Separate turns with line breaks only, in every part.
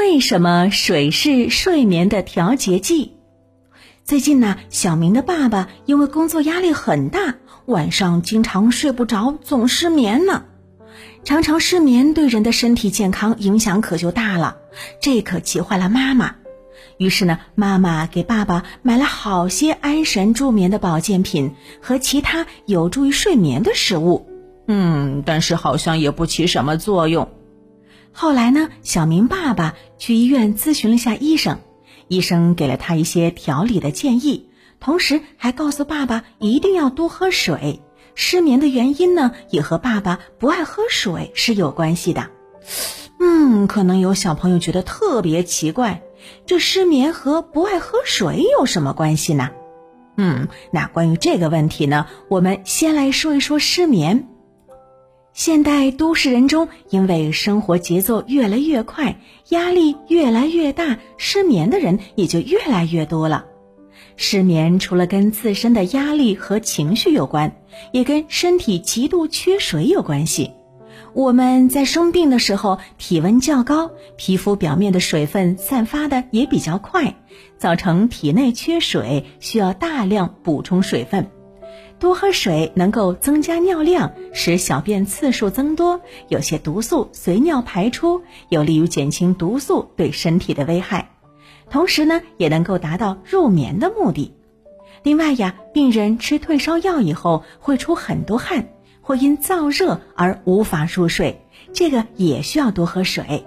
为什么水是睡眠的调节剂？最近呢，小明的爸爸因为工作压力很大，晚上经常睡不着，总失眠呢。常常失眠对人的身体健康影响可就大了，这可急坏了妈妈。于是呢，妈妈给爸爸买了好些安神助眠的保健品和其他有助于睡眠的食物。嗯，但是好像也不起什么作用。后来呢，小明爸爸去医院咨询了下医生，医生给了他一些调理的建议，同时还告诉爸爸一定要多喝水。失眠的原因呢，也和爸爸不爱喝水是有关系的。嗯，可能有小朋友觉得特别奇怪，这失眠和不爱喝水有什么关系呢？嗯，那关于这个问题呢，我们先来说一说失眠。现代都市人中，因为生活节奏越来越快，压力越来越大，失眠的人也就越来越多了。失眠除了跟自身的压力和情绪有关，也跟身体极度缺水有关系。我们在生病的时候，体温较高，皮肤表面的水分散发的也比较快，造成体内缺水，需要大量补充水分。多喝水能够增加尿量，使小便次数增多，有些毒素随尿排出，有利于减轻毒素对身体的危害。同时呢，也能够达到入眠的目的。另外呀，病人吃退烧药以后会出很多汗，会因燥热而无法入睡，这个也需要多喝水。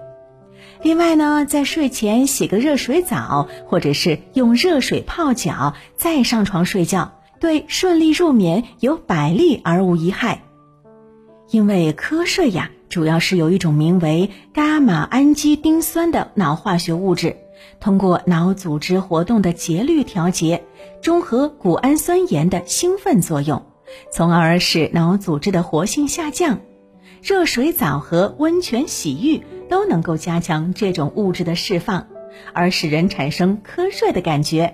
另外呢，在睡前洗个热水澡，或者是用热水泡脚，再上床睡觉。对顺利入眠有百利而无一害，因为瞌睡呀，主要是有一种名为伽马氨基丁酸的脑化学物质，通过脑组织活动的节律调节，中和谷氨酸盐的兴奋作用，从而使脑组织的活性下降。热水澡和温泉洗浴都能够加强这种物质的释放，而使人产生瞌睡的感觉。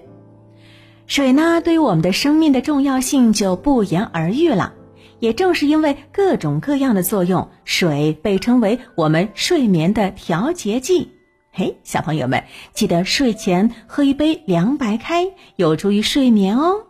水呢，对于我们的生命的重要性就不言而喻了。也正是因为各种各样的作用，水被称为我们睡眠的调节剂。嘿，小朋友们，记得睡前喝一杯凉白开，有助于睡眠哦。